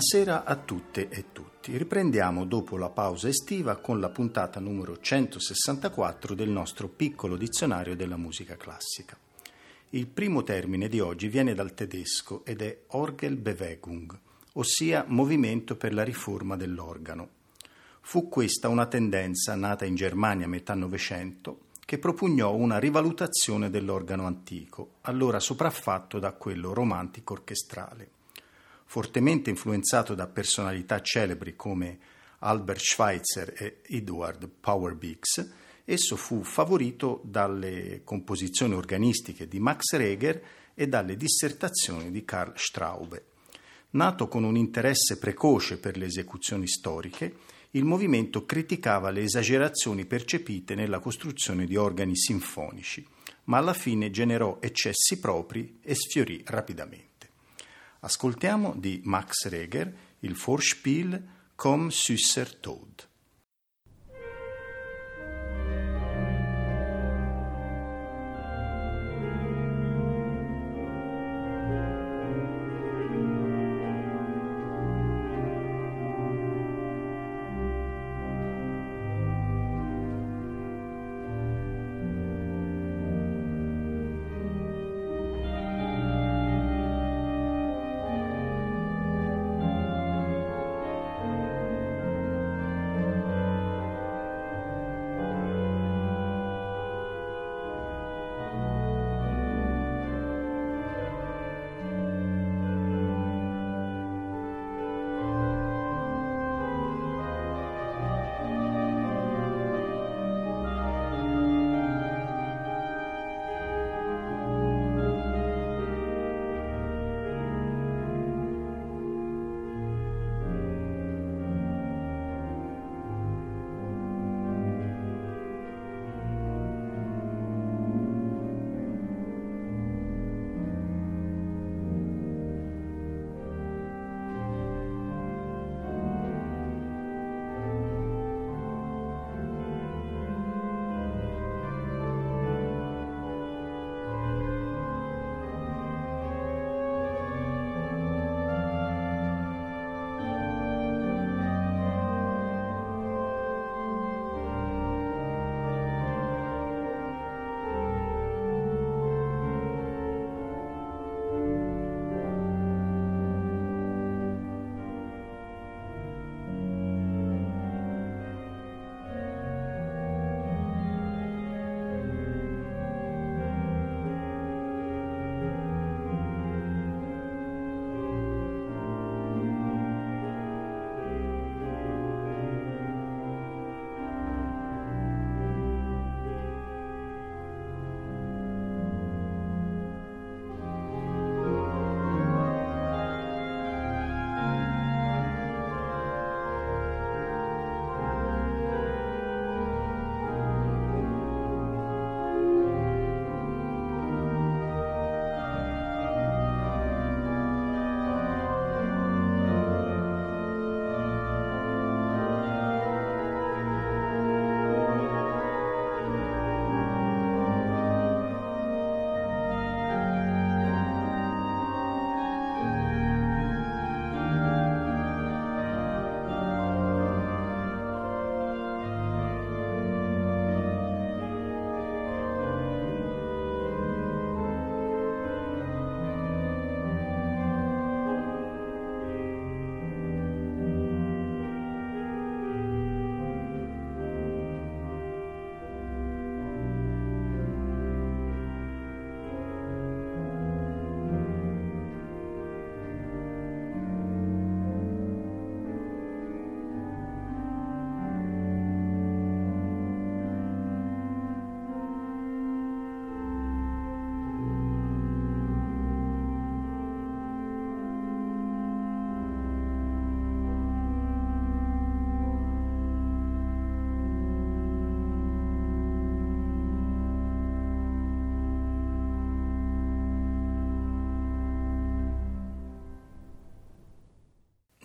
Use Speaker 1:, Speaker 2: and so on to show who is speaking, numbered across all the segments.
Speaker 1: Buonasera a tutte e tutti. Riprendiamo dopo la pausa estiva con la puntata numero 164 del nostro piccolo dizionario della musica classica. Il primo termine di oggi viene dal tedesco ed è Orgelbewegung, ossia movimento per la riforma dell'organo. Fu questa una tendenza nata in Germania a metà Novecento che propugnò una rivalutazione dell'organo antico, allora sopraffatto da quello romantico orchestrale fortemente influenzato da personalità celebri come Albert Schweitzer e Edward Powerbix, esso fu favorito dalle composizioni organistiche di Max Reger e dalle dissertazioni di Karl Straube. Nato con un interesse precoce per le esecuzioni storiche, il movimento criticava le esagerazioni percepite nella costruzione di organi sinfonici, ma alla fine generò eccessi propri e sfiorì rapidamente. Ascoltiamo di Max Reger il Vorspiel Comme süßer Tod.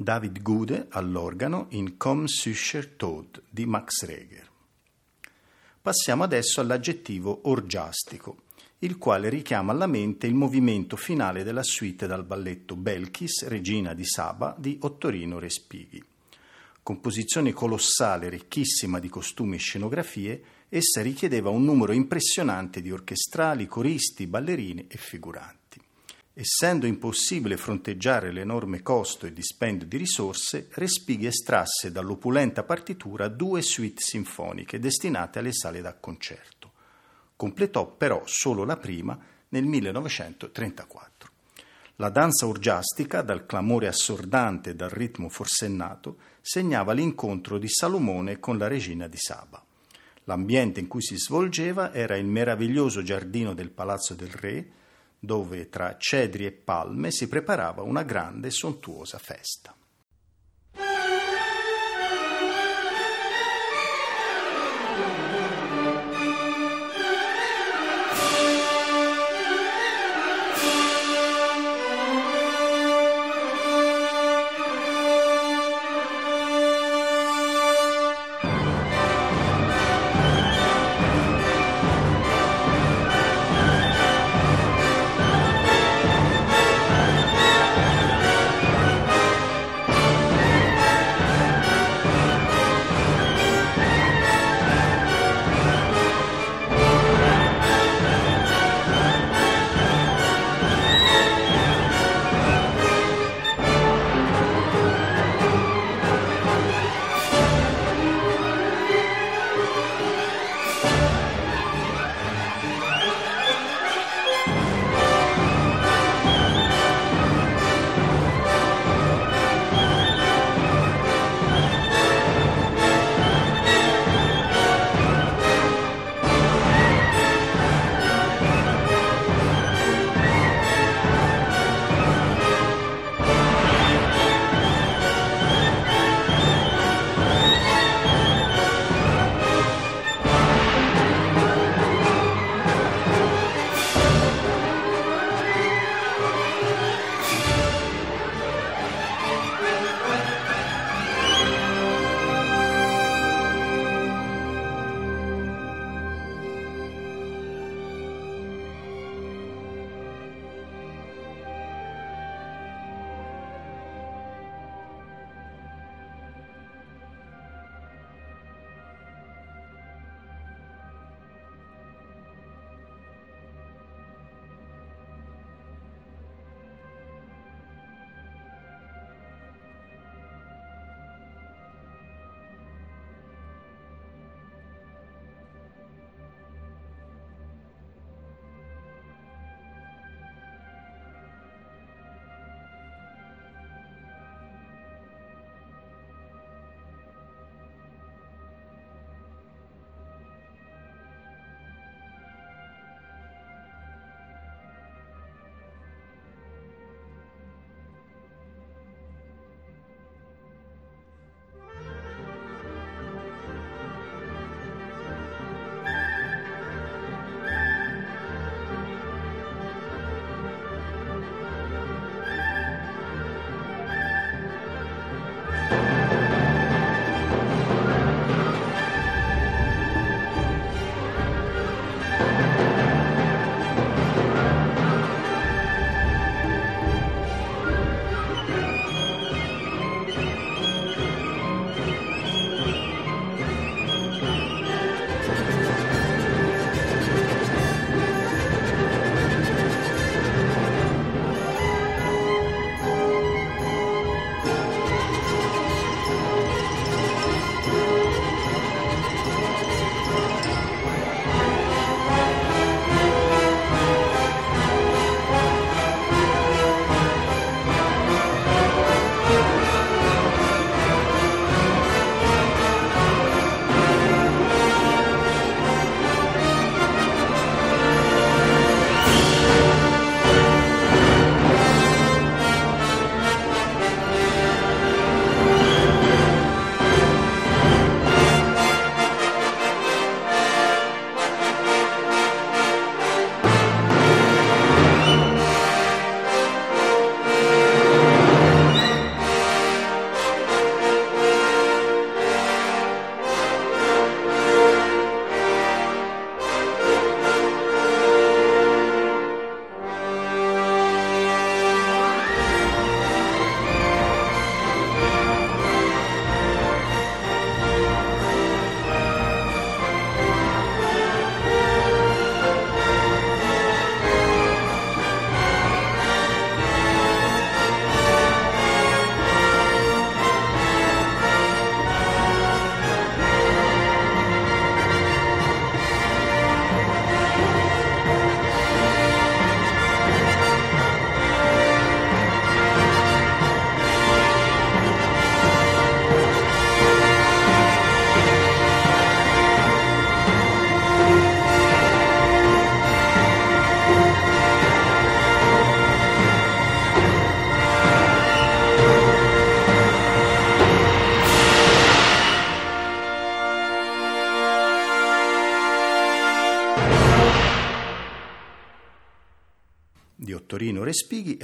Speaker 1: David Gude all'organo in Komm Süscher Tod di Max Reger. Passiamo adesso all'aggettivo orgiastico, il quale richiama alla mente il movimento finale della suite dal balletto Belkis, regina di Saba, di Ottorino Respighi. Composizione colossale, ricchissima di costumi e scenografie, essa richiedeva un numero impressionante di orchestrali, coristi, ballerini e figuranti. Essendo impossibile fronteggiare l'enorme costo e dispendio di risorse, Respighi estrasse dall'opulenta partitura due suite sinfoniche destinate alle sale da concerto. Completò però solo la prima nel 1934. La danza orgiastica, dal clamore assordante e dal ritmo forsennato, segnava l'incontro di Salomone con la regina di Saba. L'ambiente in cui si svolgeva era il meraviglioso giardino del Palazzo del Re, dove tra cedri e palme si preparava una grande e sontuosa festa.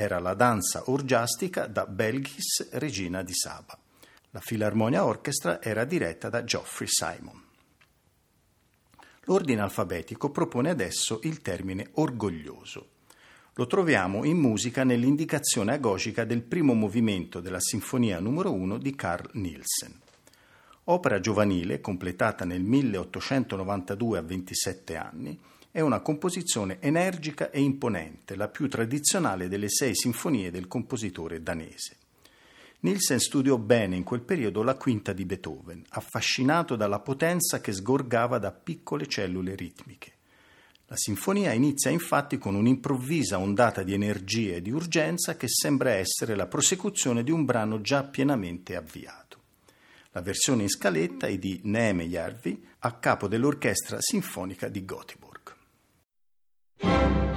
Speaker 1: Era la danza orgiastica da Belghis, regina di Saba. La Filarmonia Orchestra era diretta da Geoffrey Simon. L'ordine alfabetico propone adesso il termine orgoglioso. Lo troviamo in musica nell'indicazione agogica del primo movimento della Sinfonia numero 1 di Carl Nielsen. Opera giovanile, completata nel 1892 a 27 anni, è una composizione energica e imponente, la più tradizionale delle sei sinfonie del compositore danese. Nielsen studiò bene in quel periodo la quinta di Beethoven, affascinato dalla potenza che sgorgava da piccole cellule ritmiche. La sinfonia inizia infatti con un'improvvisa ondata di energia e di urgenza che sembra essere la prosecuzione di un brano già pienamente avviato. La versione in scaletta è di Neeme Järvi a capo dell'Orchestra Sinfonica di you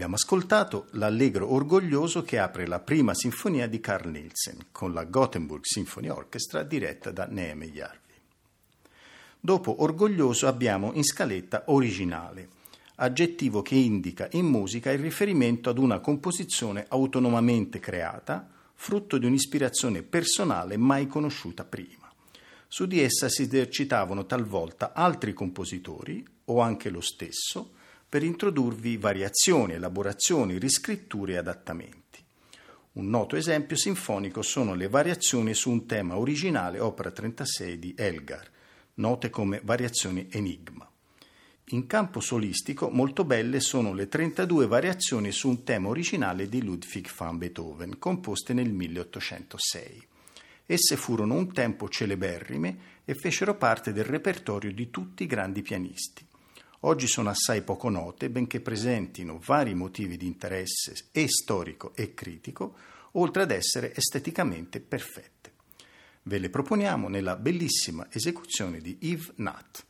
Speaker 1: Göteborg. ascoltato l'Allegro orgoglioso che apre la prima sinfonia di Carl Nielsen con la Gothenburg Symphony Orchestra diretta da Neeme Jarvi. Dopo orgoglioso abbiamo in scaletta originale, aggettivo che indica in musica il riferimento ad una composizione autonomamente creata, frutto di un'ispirazione personale mai conosciuta prima. Su di essa si esercitavano talvolta altri compositori, o anche lo stesso, per introdurvi variazioni, elaborazioni, riscritture e adattamenti. Un noto esempio sinfonico sono le variazioni su un tema originale, opera 36 di Elgar, note come variazioni Enigma. In campo solistico molto belle sono le 32 variazioni su un tema originale di Ludwig van Beethoven, composte nel 1806. Esse furono un tempo celeberrime e fecero parte del repertorio di tutti i grandi pianisti. Oggi sono assai poco note, benché presentino vari motivi di interesse e storico e critico, oltre ad essere esteticamente perfette. Ve le proponiamo nella bellissima esecuzione di Yves Nat.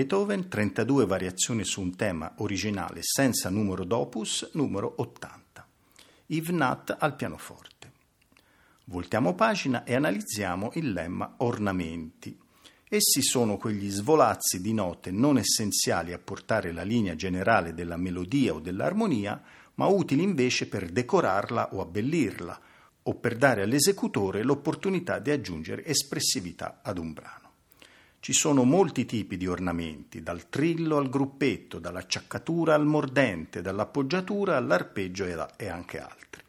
Speaker 1: Beethoven, 32 variazioni su un tema originale senza numero d'opus, numero 80. Yves Nat al pianoforte. Voltiamo pagina e analizziamo il lemma ornamenti. Essi sono quegli svolazzi di note non essenziali a portare la linea generale della melodia o dell'armonia, ma utili invece per decorarla o abbellirla, o per dare all'esecutore l'opportunità di aggiungere espressività ad un brano. Ci sono molti tipi di ornamenti, dal trillo al gruppetto, dall'acciaccatura al mordente, dall'appoggiatura all'arpeggio e anche altri.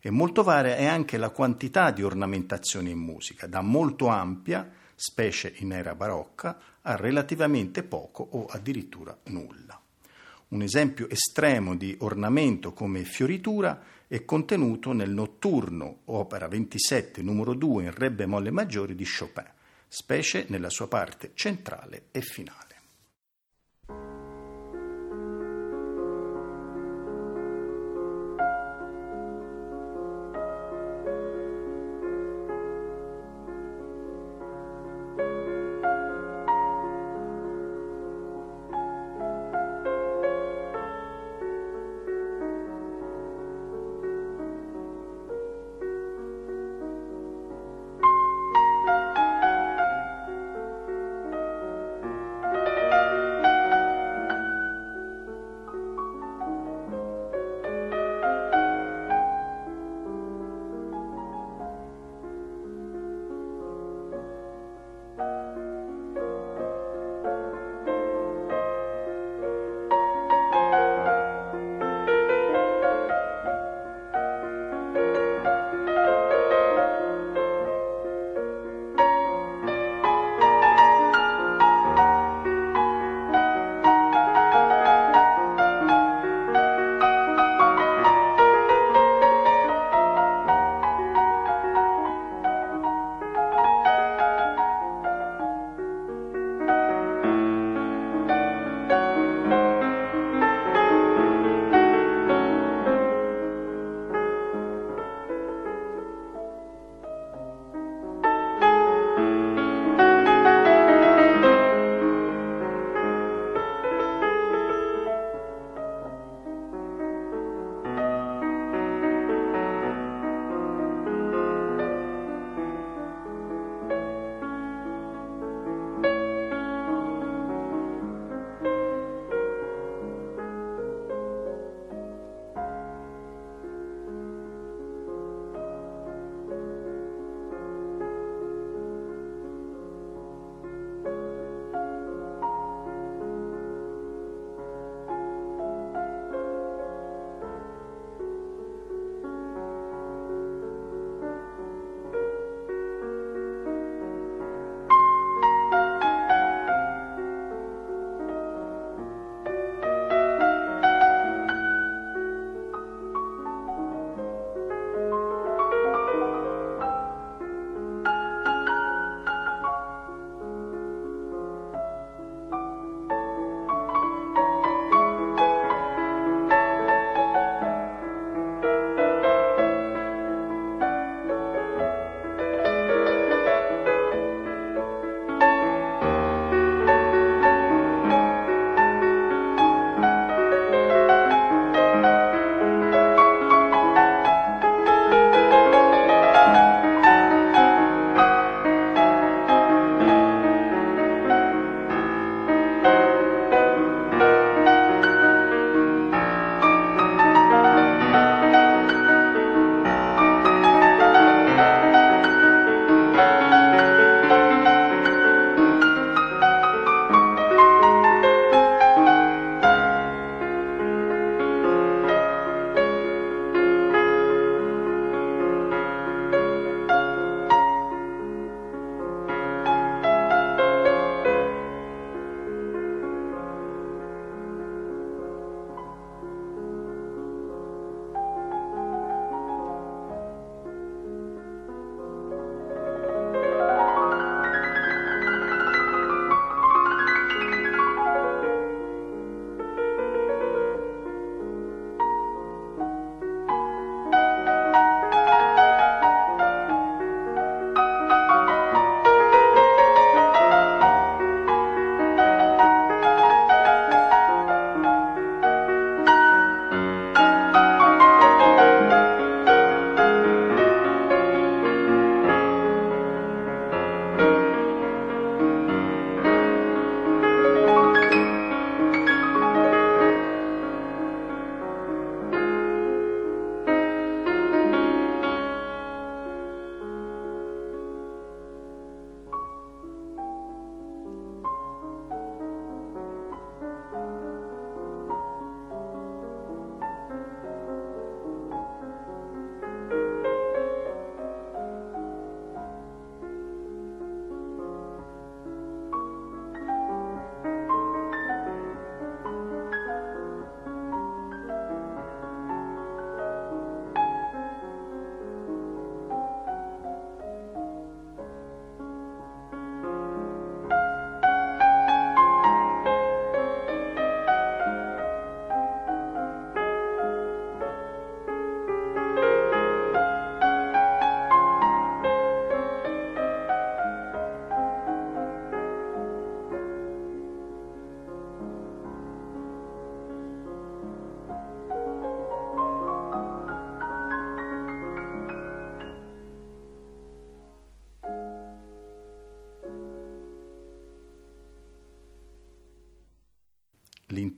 Speaker 1: E molto varia è anche la quantità di ornamentazione in musica, da molto ampia, specie in era barocca, a relativamente poco o addirittura nulla. Un esempio estremo di ornamento come fioritura è contenuto nel notturno, opera 27, numero 2 in Re bemolle maggiore di Chopin specie nella sua parte centrale e finale.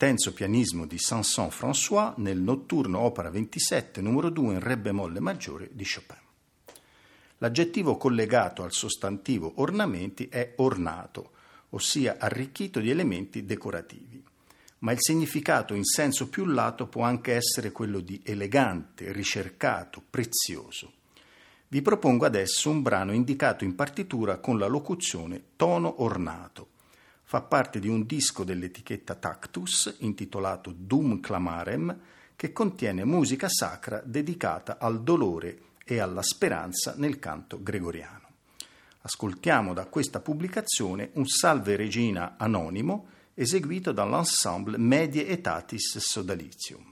Speaker 1: L'intenso pianismo di Sanson-François nel notturno opera 27 numero 2 in re bemolle maggiore di Chopin. L'aggettivo collegato al sostantivo ornamenti è ornato, ossia arricchito di elementi decorativi. Ma il significato in senso più lato può anche essere quello di elegante, ricercato, prezioso. Vi propongo adesso un brano indicato in partitura con la locuzione tono ornato. Fa parte di un disco dell'etichetta Tactus intitolato Dum Clamarem che contiene musica sacra dedicata al dolore e alla speranza nel canto gregoriano. Ascoltiamo da questa pubblicazione un Salve Regina anonimo eseguito dall'ensemble Medie Etatis Sodalitium.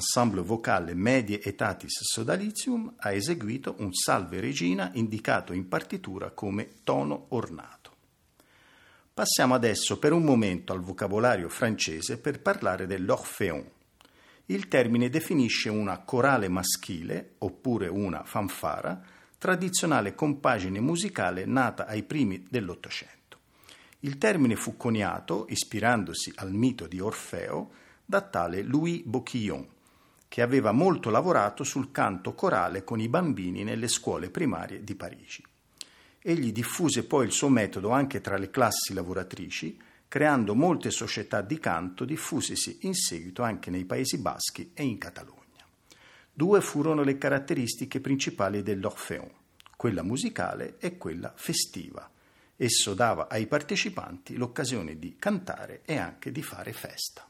Speaker 1: L'ensemble vocale Medie Etatis Sodalitium ha eseguito un Salve Regina indicato in partitura come tono ornato. Passiamo adesso per un momento al vocabolario francese per parlare dell'orphéon. Il termine definisce una corale maschile, oppure una fanfara, tradizionale compagine musicale nata ai primi dell'Ottocento. Il termine fu coniato, ispirandosi al mito di Orfeo, da tale Louis Bocquillon, che aveva molto lavorato sul canto corale con i bambini nelle scuole primarie di Parigi. Egli diffuse poi il suo metodo anche tra le classi lavoratrici, creando molte società di canto diffusesi in seguito anche nei Paesi Baschi e in Catalogna. Due furono le caratteristiche principali dell'Orphéon, quella musicale e quella festiva. Esso dava ai partecipanti l'occasione di cantare e anche di fare festa.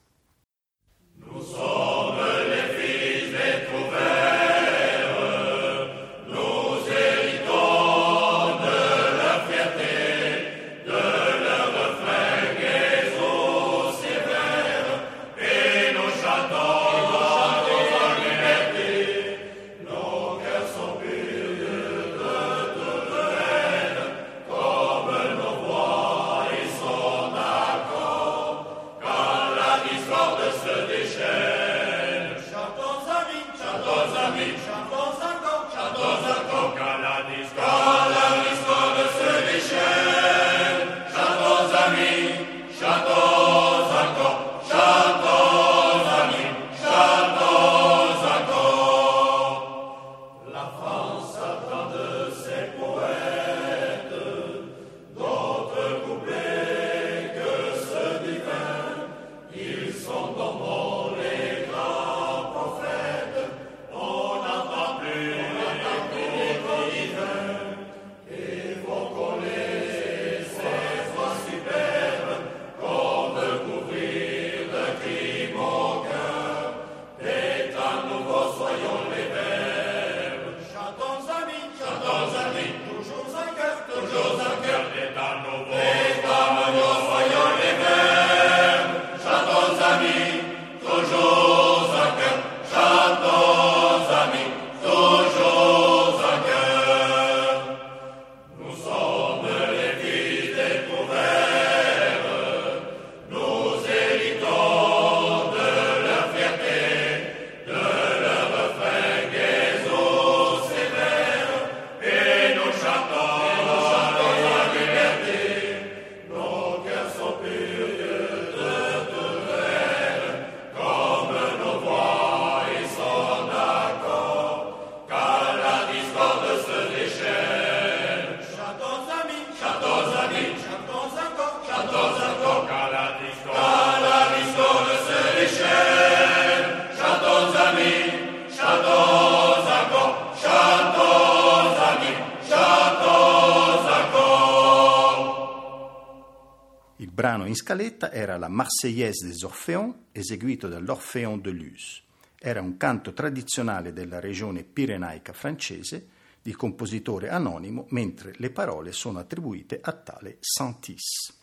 Speaker 1: In scaletta era la Marseillaise des Orphéons, eseguito dall'Orphéon de Luz. Era un canto tradizionale della regione pirenaica francese, di compositore anonimo, mentre le parole sono attribuite a tale Santis.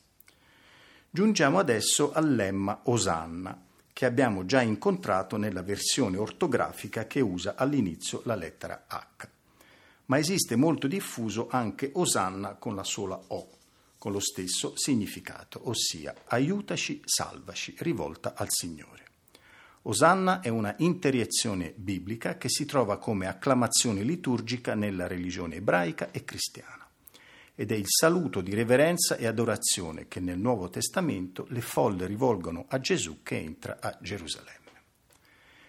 Speaker 1: Giungiamo adesso al lemma Osanna, che abbiamo già incontrato nella versione ortografica che usa all'inizio la lettera H. Ma esiste molto diffuso anche Osanna con la sola O, con lo stesso significato, ossia aiutaci, salvaci, rivolta al Signore. Osanna è una interiezione biblica che si trova come acclamazione liturgica nella religione ebraica e cristiana ed è il saluto di reverenza e adorazione che nel Nuovo Testamento le folle rivolgono a Gesù che entra a Gerusalemme.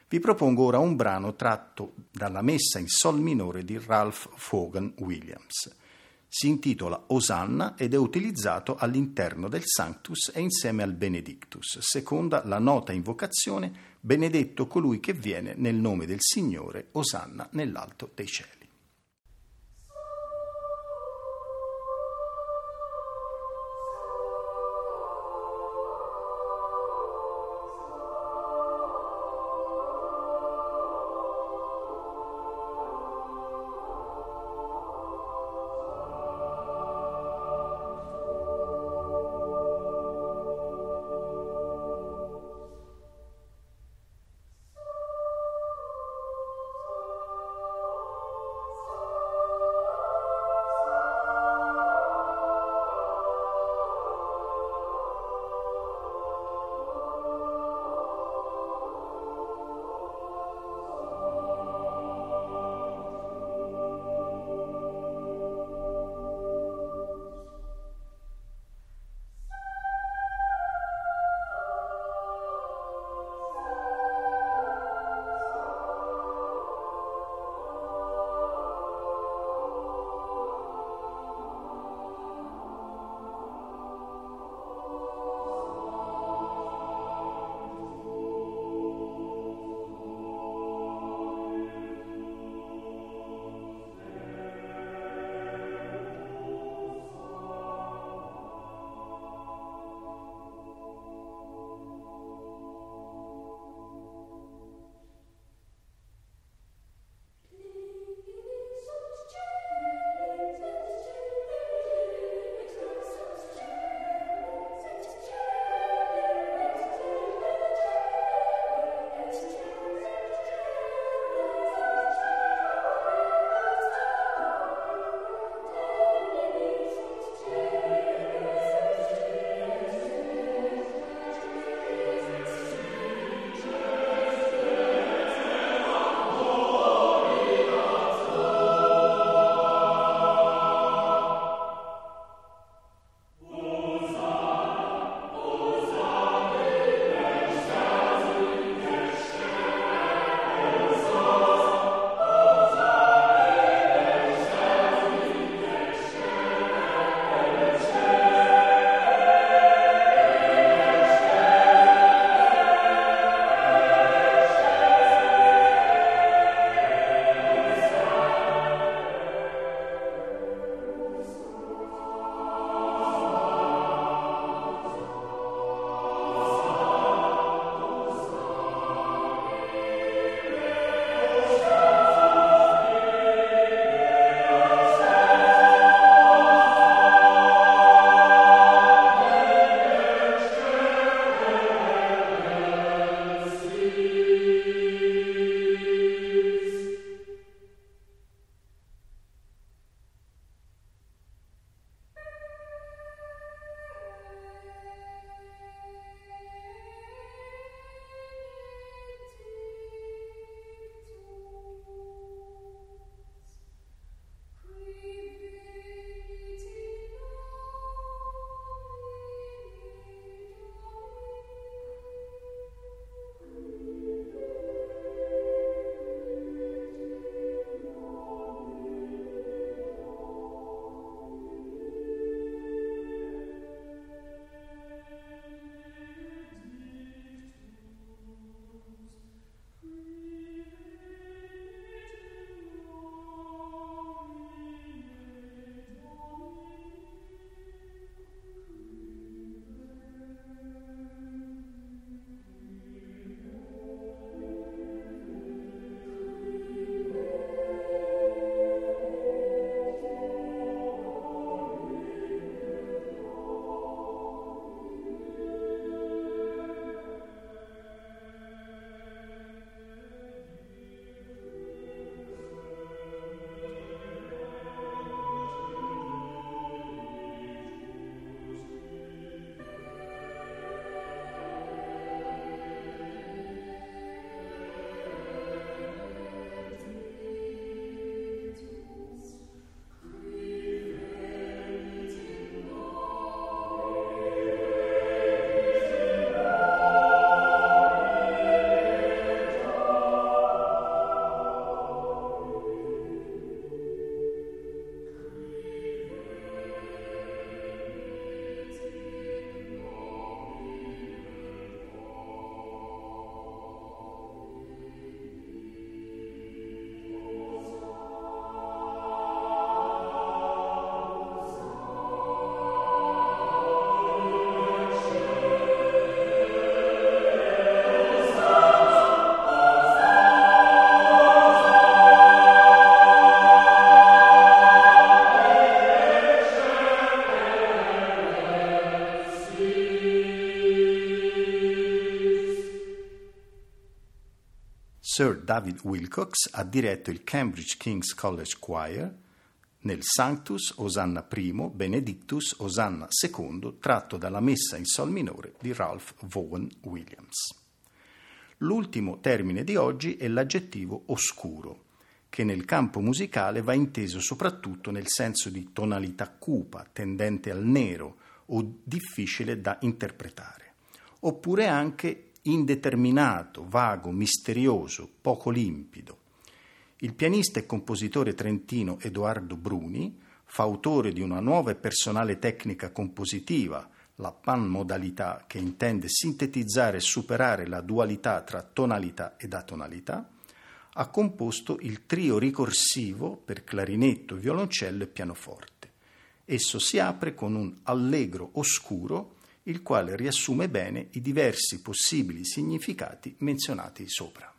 Speaker 1: Vi propongo ora un brano tratto dalla messa in sol minore di Ralph Vaughan Williams. Si intitola Osanna ed è utilizzato all'interno del Sanctus e insieme al Benedictus, seconda la nota invocazione Benedetto colui che viene nel nome del Signore, Osanna nell'alto dei cieli. Sir David Wilcox ha diretto il Cambridge King's College Choir nel Sanctus Osanna I, Benedictus Osanna II, tratto dalla messa in sol minore di Ralph Vaughan Williams. L'ultimo termine di oggi è l'aggettivo oscuro, che nel campo musicale va inteso soprattutto nel senso di tonalità cupa, tendente al nero o difficile da interpretare, oppure anche indeterminato, vago, misterioso, poco limpido. Il pianista e compositore trentino Edoardo Bruni, fautore di una nuova e personale tecnica compositiva, la panmodalità che intende sintetizzare e superare la dualità tra tonalità ed atonalità, ha composto il trio ricorsivo per clarinetto, violoncello e pianoforte. Esso si apre con un allegro oscuro, il quale riassume bene i diversi possibili significati menzionati sopra.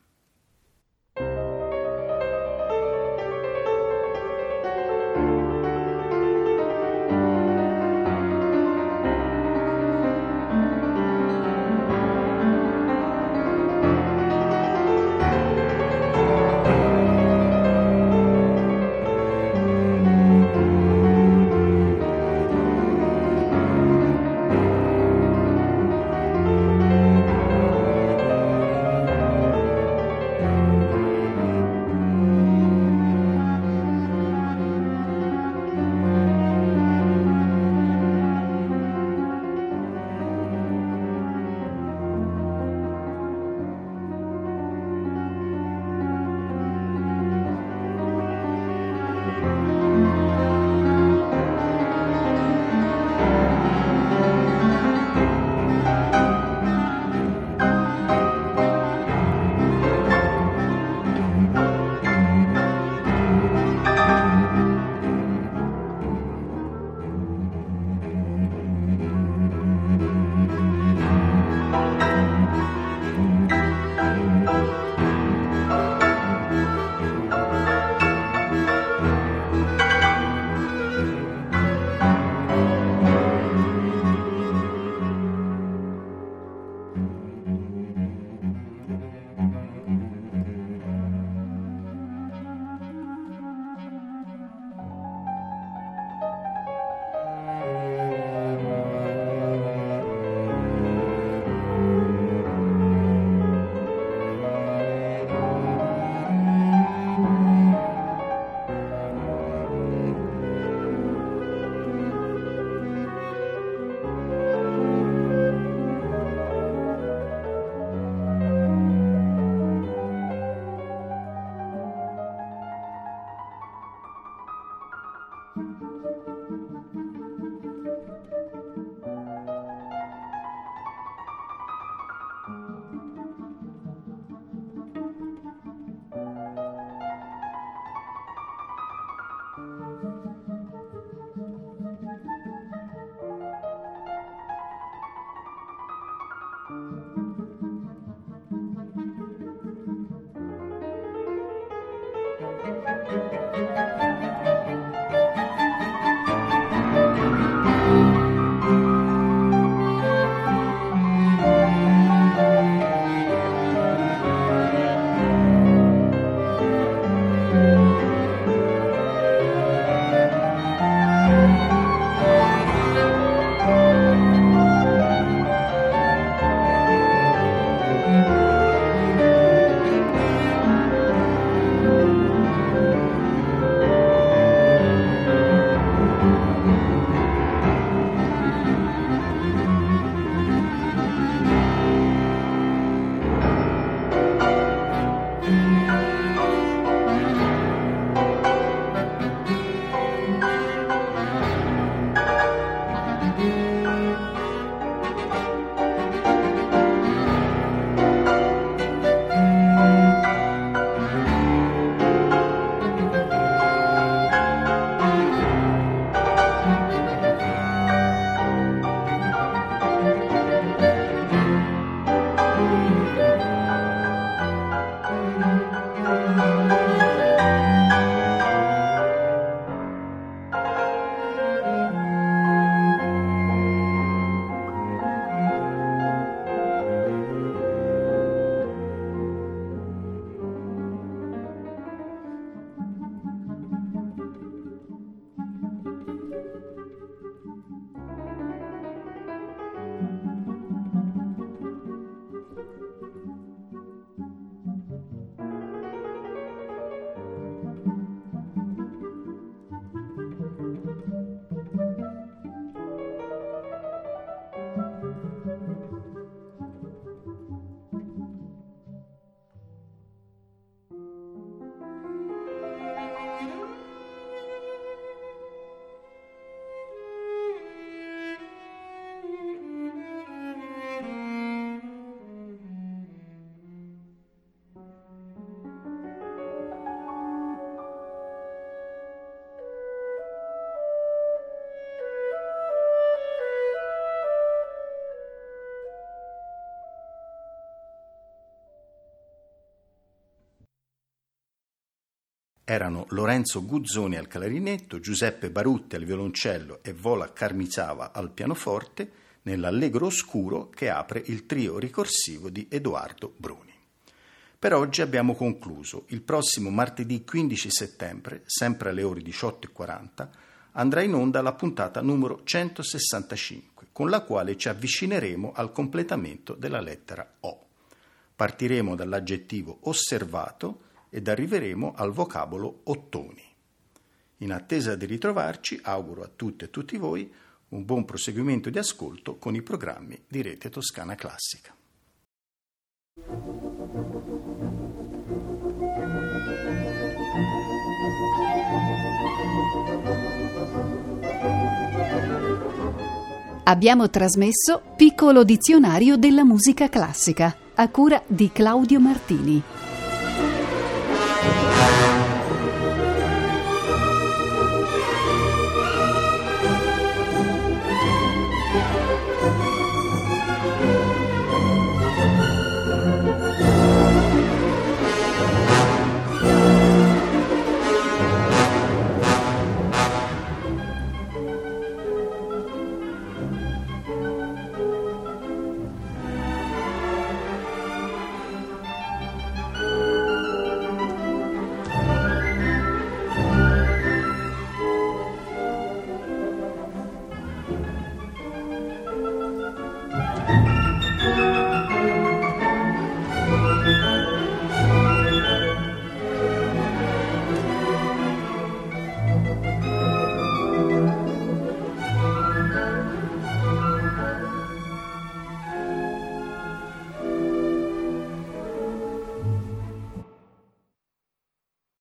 Speaker 1: Erano Lorenzo Guzzoni al clarinetto, Giuseppe Barutti al violoncello e Vola Carmicava al pianoforte, nell'Allegro Oscuro che apre il trio ricorsivo di Edoardo Bruni. Per oggi abbiamo concluso. Il prossimo martedì 15 settembre, sempre alle ore 18.40, andrà in onda la puntata numero 165, con la quale ci avvicineremo al completamento della lettera O. Partiremo dall'aggettivo osservato ed arriveremo al vocabolo ottoni. In attesa di ritrovarci, auguro a tutte e tutti voi un buon proseguimento di ascolto con i programmi di Rete Toscana Classica.
Speaker 2: Abbiamo trasmesso Piccolo dizionario della musica classica a cura di Claudio Martini.